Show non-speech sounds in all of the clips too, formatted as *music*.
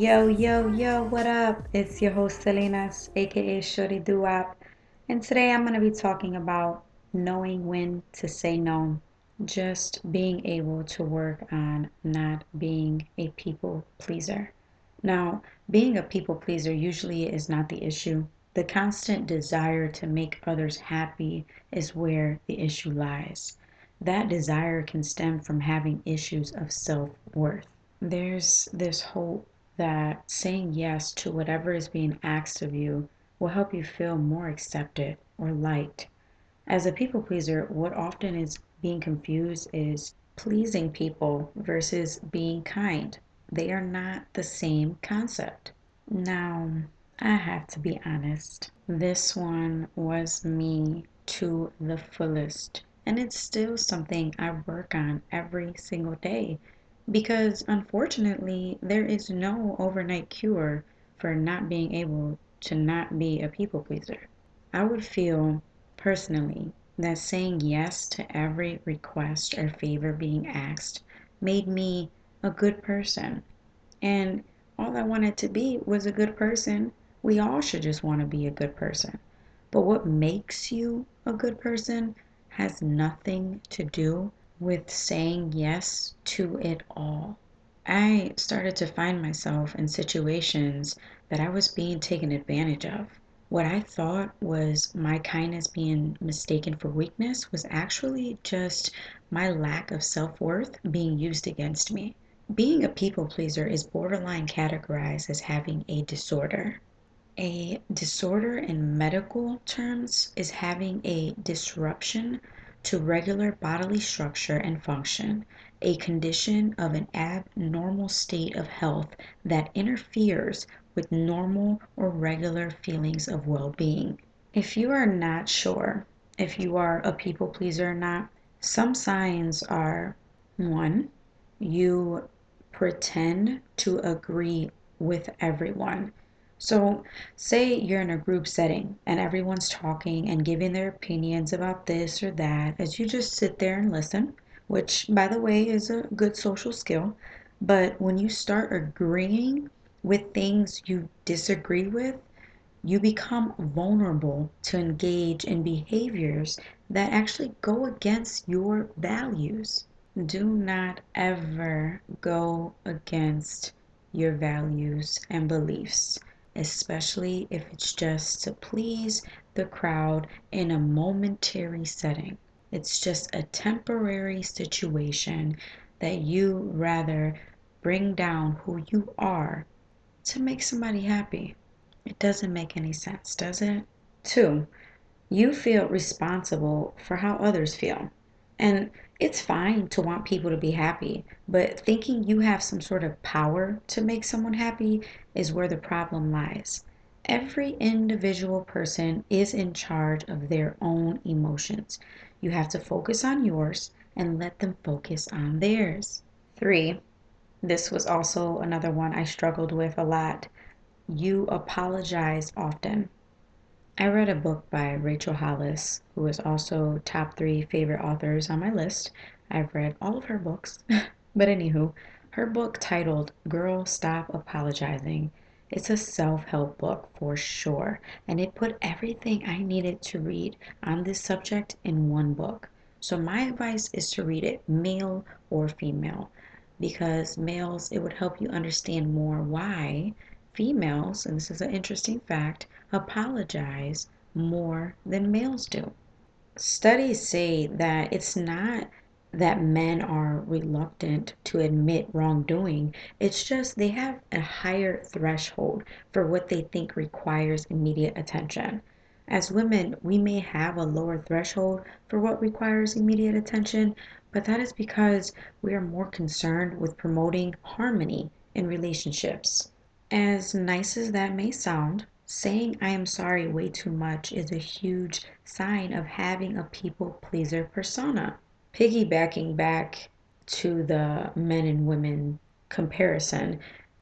Yo, yo, yo, what up? It's your host Selenas, aka Shorty Duap, and today I'm going to be talking about knowing when to say no. Just being able to work on not being a people pleaser. Now, being a people pleaser usually is not the issue. The constant desire to make others happy is where the issue lies. That desire can stem from having issues of self worth. There's this hope that saying yes to whatever is being asked of you will help you feel more accepted or liked. As a people pleaser, what often is being confused is pleasing people versus being kind. They are not the same concept. Now, I have to be honest. This one was me to the fullest. And it's still something I work on every single day because unfortunately, there is no overnight cure for not being able to not be a people pleaser. I would feel personally that saying yes to every request or favor being asked made me a good person. And all I wanted to be was a good person we all should just want to be a good person. But what makes you a good person has nothing to do with saying yes to it all. I started to find myself in situations that I was being taken advantage of. What I thought was my kindness being mistaken for weakness was actually just my lack of self worth being used against me. Being a people pleaser is borderline categorized as having a disorder. A disorder in medical terms is having a disruption to regular bodily structure and function, a condition of an abnormal state of health that interferes with normal or regular feelings of well being. If you are not sure if you are a people pleaser or not, some signs are one, you pretend to agree with everyone so, say you're in a group setting and everyone's talking and giving their opinions about this or that, as you just sit there and listen, which, by the way, is a good social skill. But when you start agreeing with things you disagree with, you become vulnerable to engage in behaviors that actually go against your values. Do not ever go against your values and beliefs especially if it's just to please the crowd in a momentary setting. It's just a temporary situation that you rather bring down who you are to make somebody happy. It doesn't make any sense, does it? Two, you feel responsible for how others feel. And it's fine to want people to be happy, but thinking you have some sort of power to make someone happy is where the problem lies. Every individual person is in charge of their own emotions. You have to focus on yours and let them focus on theirs. Three, this was also another one I struggled with a lot. You apologize often. I read a book by Rachel Hollis, who is also top three favorite authors on my list. I've read all of her books. *laughs* but anywho, her book titled Girl Stop Apologizing. It's a self help book for sure, and it put everything I needed to read on this subject in one book. So, my advice is to read it, male or female, because males, it would help you understand more why females, and this is an interesting fact, apologize more than males do. Studies say that it's not that men are reluctant to admit wrongdoing. It's just they have a higher threshold for what they think requires immediate attention. As women, we may have a lower threshold for what requires immediate attention, but that is because we are more concerned with promoting harmony in relationships. As nice as that may sound, saying I am sorry way too much is a huge sign of having a people pleaser persona. Piggybacking back to the men and women comparison,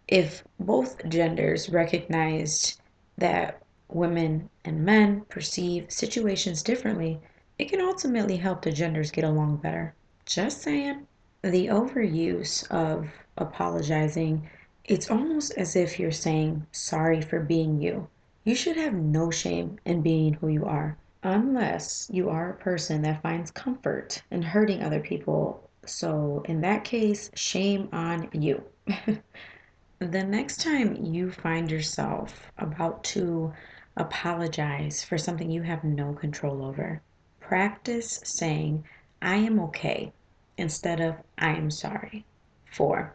if both genders recognized that women and men perceive situations differently, it can ultimately help the genders get along better. Just saying. The overuse of apologizing It's almost as if you're saying sorry for being you. You should have no shame in being who you are, unless you are a person that finds comfort in hurting other people. So, in that case, shame on you. *laughs* the next time you find yourself about to apologize for something you have no control over, practice saying, I am okay, instead of I am sorry. Four,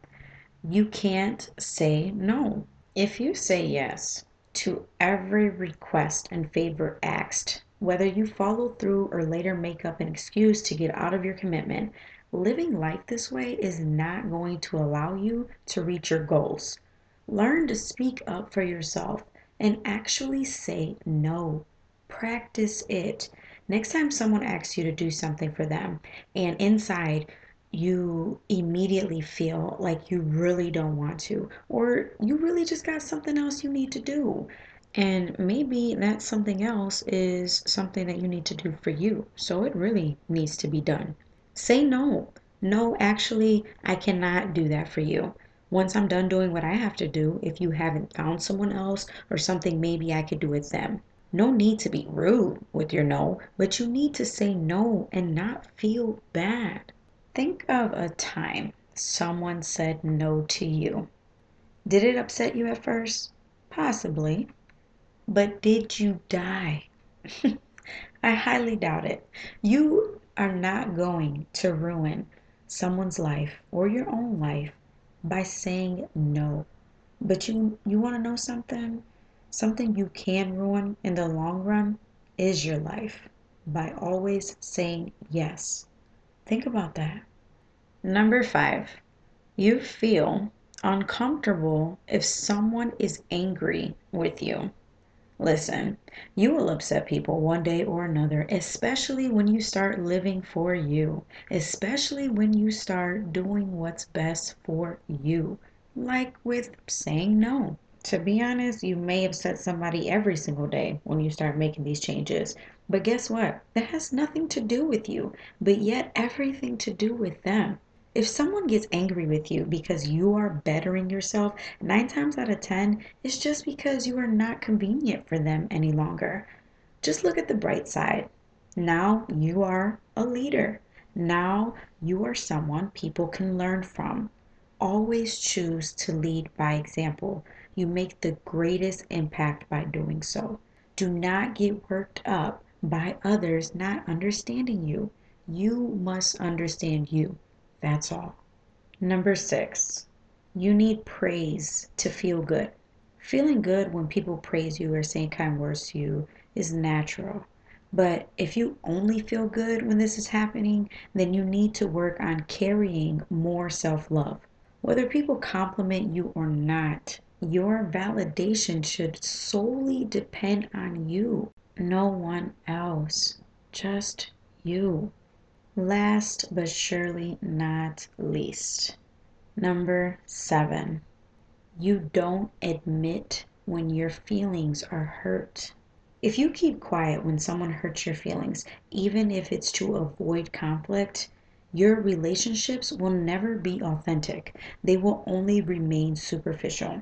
you can't say no. If you say yes to every request and favor asked, whether you follow through or later make up an excuse to get out of your commitment, living life this way is not going to allow you to reach your goals. Learn to speak up for yourself and actually say no. Practice it. Next time someone asks you to do something for them and inside you immediately feel like you really don't want to, or you really just got something else you need to do. And maybe that something else is something that you need to do for you. So it really needs to be done. Say no. No, actually, I cannot do that for you. Once I'm done doing what I have to do, if you haven't found someone else or something maybe I could do with them. No need to be rude with your no, but you need to say no and not feel bad. Think of a time someone said no to you. Did it upset you at first? Possibly. But did you die? *laughs* I highly doubt it. You are not going to ruin someone's life or your own life by saying no. But you you want to know something? Something you can ruin in the long run is your life by always saying yes. Think about that. Number five, you feel uncomfortable if someone is angry with you. Listen, you will upset people one day or another, especially when you start living for you, especially when you start doing what's best for you, like with saying no. To be honest, you may upset somebody every single day when you start making these changes. But guess what? That has nothing to do with you, but yet everything to do with them. If someone gets angry with you because you are bettering yourself, nine times out of ten, it's just because you are not convenient for them any longer. Just look at the bright side. Now you are a leader. Now you are someone people can learn from. Always choose to lead by example. You make the greatest impact by doing so. Do not get worked up by others not understanding you. You must understand you. That's all. Number six, you need praise to feel good. Feeling good when people praise you or saying kind words to you is natural. But if you only feel good when this is happening, then you need to work on carrying more self love. Whether people compliment you or not, your validation should solely depend on you, no one else, just you. Last but surely not least, number seven, you don't admit when your feelings are hurt. If you keep quiet when someone hurts your feelings, even if it's to avoid conflict, your relationships will never be authentic. They will only remain superficial.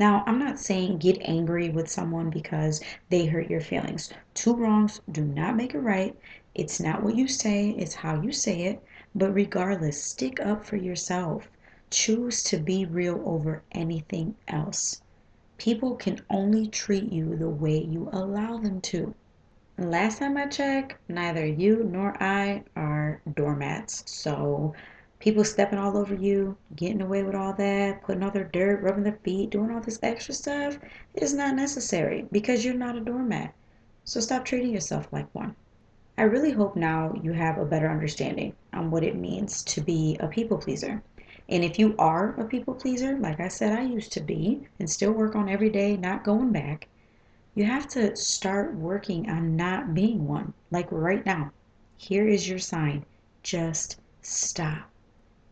Now, I'm not saying get angry with someone because they hurt your feelings. Two wrongs do not make it right. It's not what you say, it's how you say it. But regardless, stick up for yourself. Choose to be real over anything else. People can only treat you the way you allow them to. Last time I checked, neither you nor I are doormats. So people stepping all over you, getting away with all that, putting all their dirt, rubbing their feet, doing all this extra stuff is not necessary because you're not a doormat. So stop treating yourself like one. I really hope now you have a better understanding on what it means to be a people pleaser. And if you are a people pleaser, like I said I used to be, and still work on every day, not going back, you have to start working on not being one, like right now. Here is your sign. Just stop.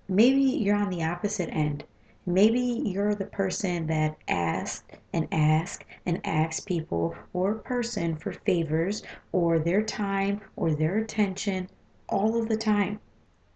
Maybe you're on the opposite end. Maybe you're the person that asks and asks and asks people or person for favors or their time or their attention all of the time.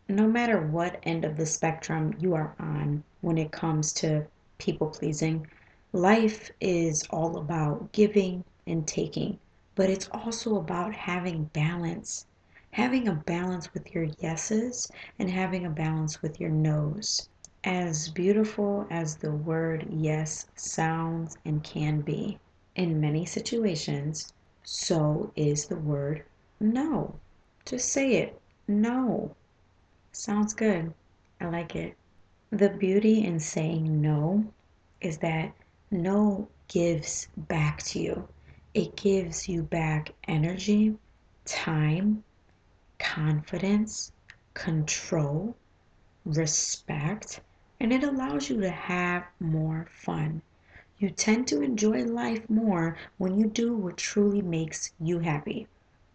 No matter what end of the spectrum you are on when it comes to people pleasing. Life is all about giving and taking, but it's also about having balance. Having a balance with your yeses and having a balance with your nos. As beautiful as the word yes sounds and can be, in many situations, so is the word no. Just say it. No. Sounds good. I like it. The beauty in saying no is that no gives back to you. It gives you back energy, time, confidence, control, respect, and it allows you to have more fun. You tend to enjoy life more when you do what truly makes you happy.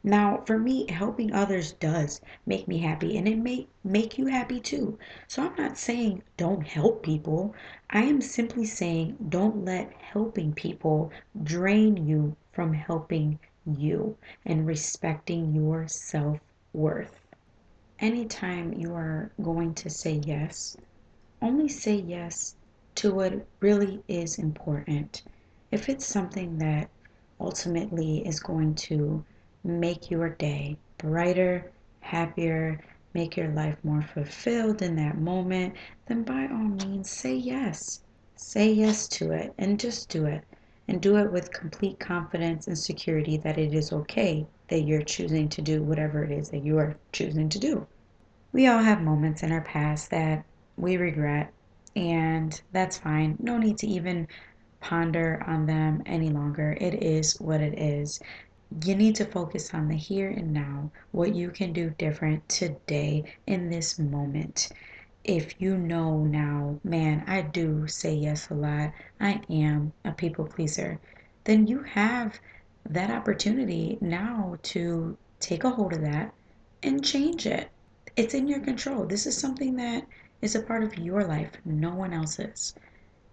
Now, for me, helping others does make me happy and it may make you happy too. So I'm not saying don't help people. I am simply saying don't let helping people drain you from helping you and respecting your self worth. Anytime you are going to say yes, only say yes to what really is important. If it's something that ultimately is going to make your day brighter, happier, make your life more fulfilled in that moment, then by all means say yes. Say yes to it and just do it. And do it with complete confidence and security that it is okay that you're choosing to do whatever it is that you are choosing to do. We all have moments in our past that we regret, and that's fine. No need to even ponder on them any longer. It is what it is. You need to focus on the here and now, what you can do different today in this moment. If you know now, man, I do say yes a lot, I am a people pleaser, then you have that opportunity now to take a hold of that and change it. It's in your control. This is something that is a part of your life, no one else's.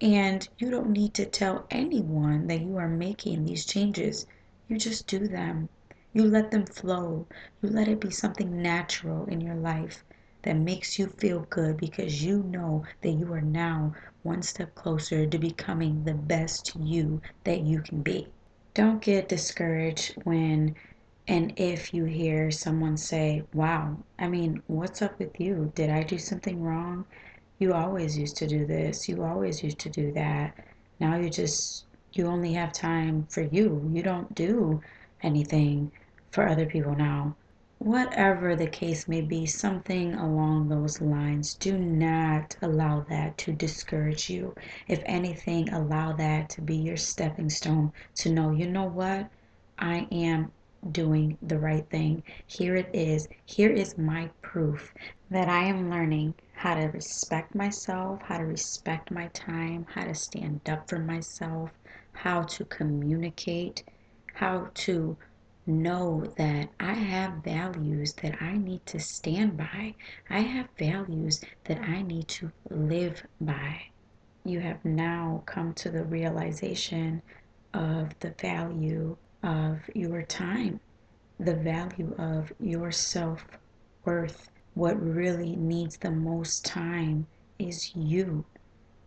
And you don't need to tell anyone that you are making these changes. You just do them. You let them flow. You let it be something natural in your life that makes you feel good because you know that you are now one step closer to becoming the best you that you can be. Don't get discouraged when and if you hear someone say, Wow, I mean, what's up with you? Did I do something wrong? You always used to do this. You always used to do that. Now you just, you only have time for you. You don't do anything for other people now. Whatever the case may be, something along those lines, do not allow that to discourage you. If anything, allow that to be your stepping stone to know, you know what? I am doing the right thing. Here it is. Here is my proof that I am learning how to respect myself, how to respect my time, how to stand up for myself, how to communicate, how to know that I have values that I need to stand by. I have values that I need to live by. You have now come to the realization of the value of your time, the value of your self worth. What really needs the most time is you.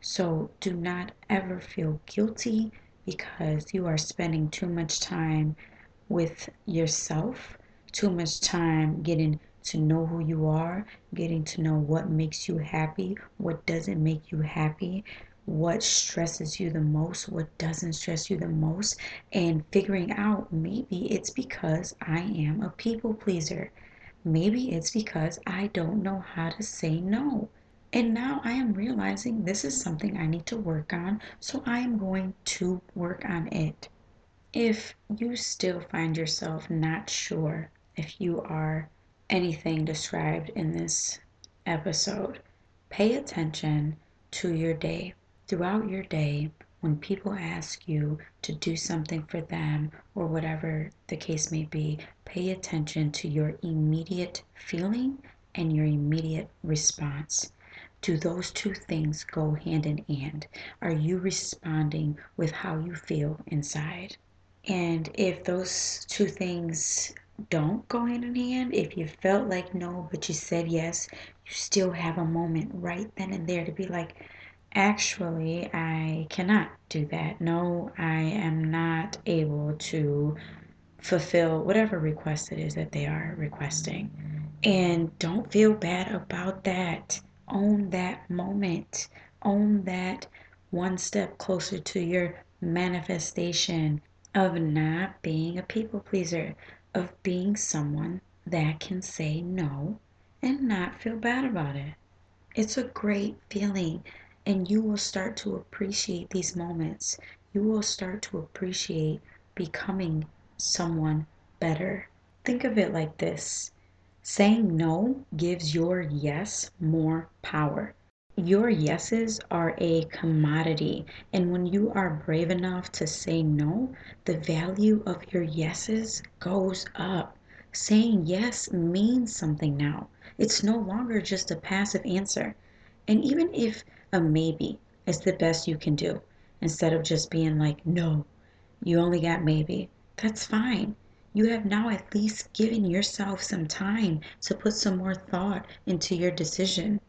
So do not ever feel guilty because you are spending too much time with yourself, too much time getting to know who you are, getting to know what makes you happy, what doesn't make you happy, what stresses you the most, what doesn't stress you the most, and figuring out maybe it's because I am a people pleaser. Maybe it's because I don't know how to say no. And now I am realizing this is something I need to work on, so I am going to work on it. If you still find yourself not sure if you are anything described in this episode, pay attention to your day. Throughout your day, when people ask you to do something for them or whatever the case may be, pay attention to your immediate feeling and your immediate response. Do those two things go hand in hand? Are you responding with how you feel inside? And if those two things don't go hand in hand, if you felt like no, but you said yes, you still have a moment right then and there to be like, actually, I cannot do that. No, I am not able to fulfill whatever request it is that they are requesting. And don't feel bad about that. Own that moment. Own that one step closer to your manifestation of not being a people pleaser, of being someone that can say no and not feel bad about it. It's a great feeling, and you will start to appreciate these moments. You will start to appreciate becoming someone better. Think of it like this saying no gives your yes more power. Your yeses are a commodity, and when you are brave enough to say no, the value of your yeses goes up. Saying yes means something now. It's no longer just a passive answer. And even if a maybe is the best you can do, instead of just being like, no, you only got maybe, that's fine. You have now at least given yourself some time to put some more thought into your decision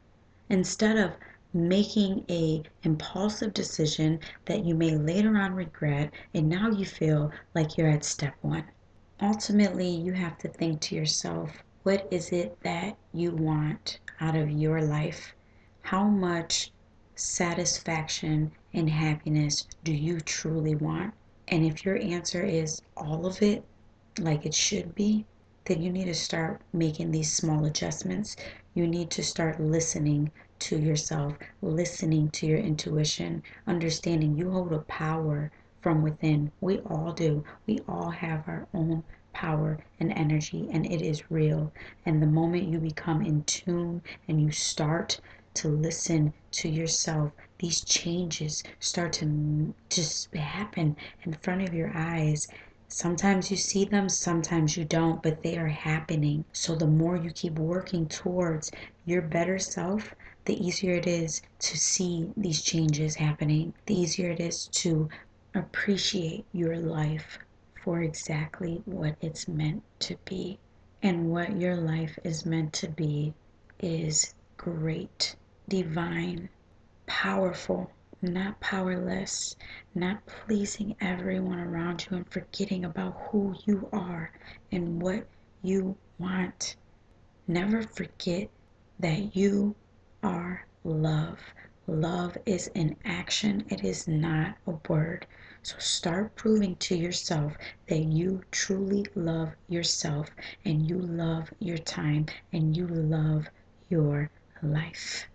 instead of making a impulsive decision that you may later on regret and now you feel like you're at step 1. Ultimately, you have to think to yourself, what is it that you want out of your life? How much satisfaction and happiness do you truly want? And if your answer is all of it, like it should be, then you need to start making these small adjustments. You need to start listening to yourself, listening to your intuition, understanding you hold a power from within. We all do. We all have our own power and energy, and it is real. And the moment you become in tune and you start to listen to yourself, these changes start to just happen in front of your eyes Sometimes you see them, sometimes you don't, but they are happening. So the more you keep working towards your better self, the easier it is to see these changes happening. The easier it is to appreciate your life for exactly what it's meant to be. And what your life is meant to be is great, divine, powerful, not powerless, not pleasing everyone around you and forgetting about who you are and what you want. Never forget that you are love. Love is an action, it is not a word. So start proving to yourself that you truly love yourself and you love your time and you love your life.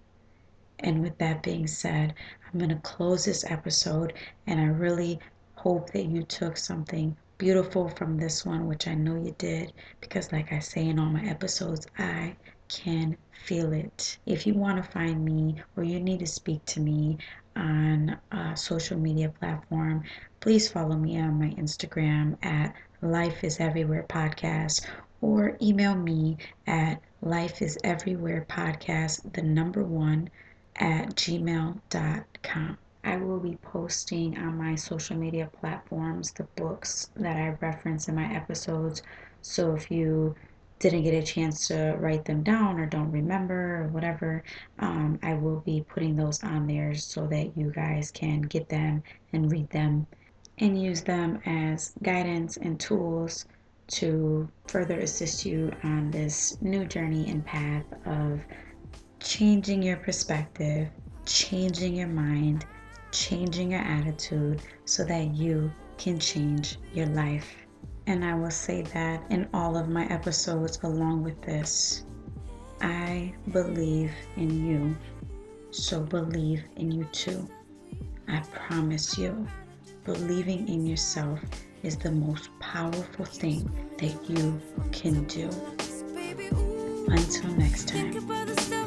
And with that being said, I'm going to close this episode, and I really hope that you took something beautiful from this one, which I know you did, because, like I say in all my episodes, I can feel it. If you want to find me or you need to speak to me on a social media platform, please follow me on my Instagram at Life is Everywhere Podcast or email me at Life is Everywhere Podcast, the number one at gmail.com. I will be posting on my social media platforms the books that I reference in my episodes. So if you didn't get a chance to write them down or don't remember or whatever, um, I will be putting those on there so that you guys can get them and read them and use them as guidance and tools to further assist you on this new journey and path of changing your perspective, changing your mind, changing your attitude so that you can change your life. And I will say that in all of my episodes along with this. I believe in you, so believe in you too. I promise you, believing in yourself is the most powerful thing that you can do. Until next time.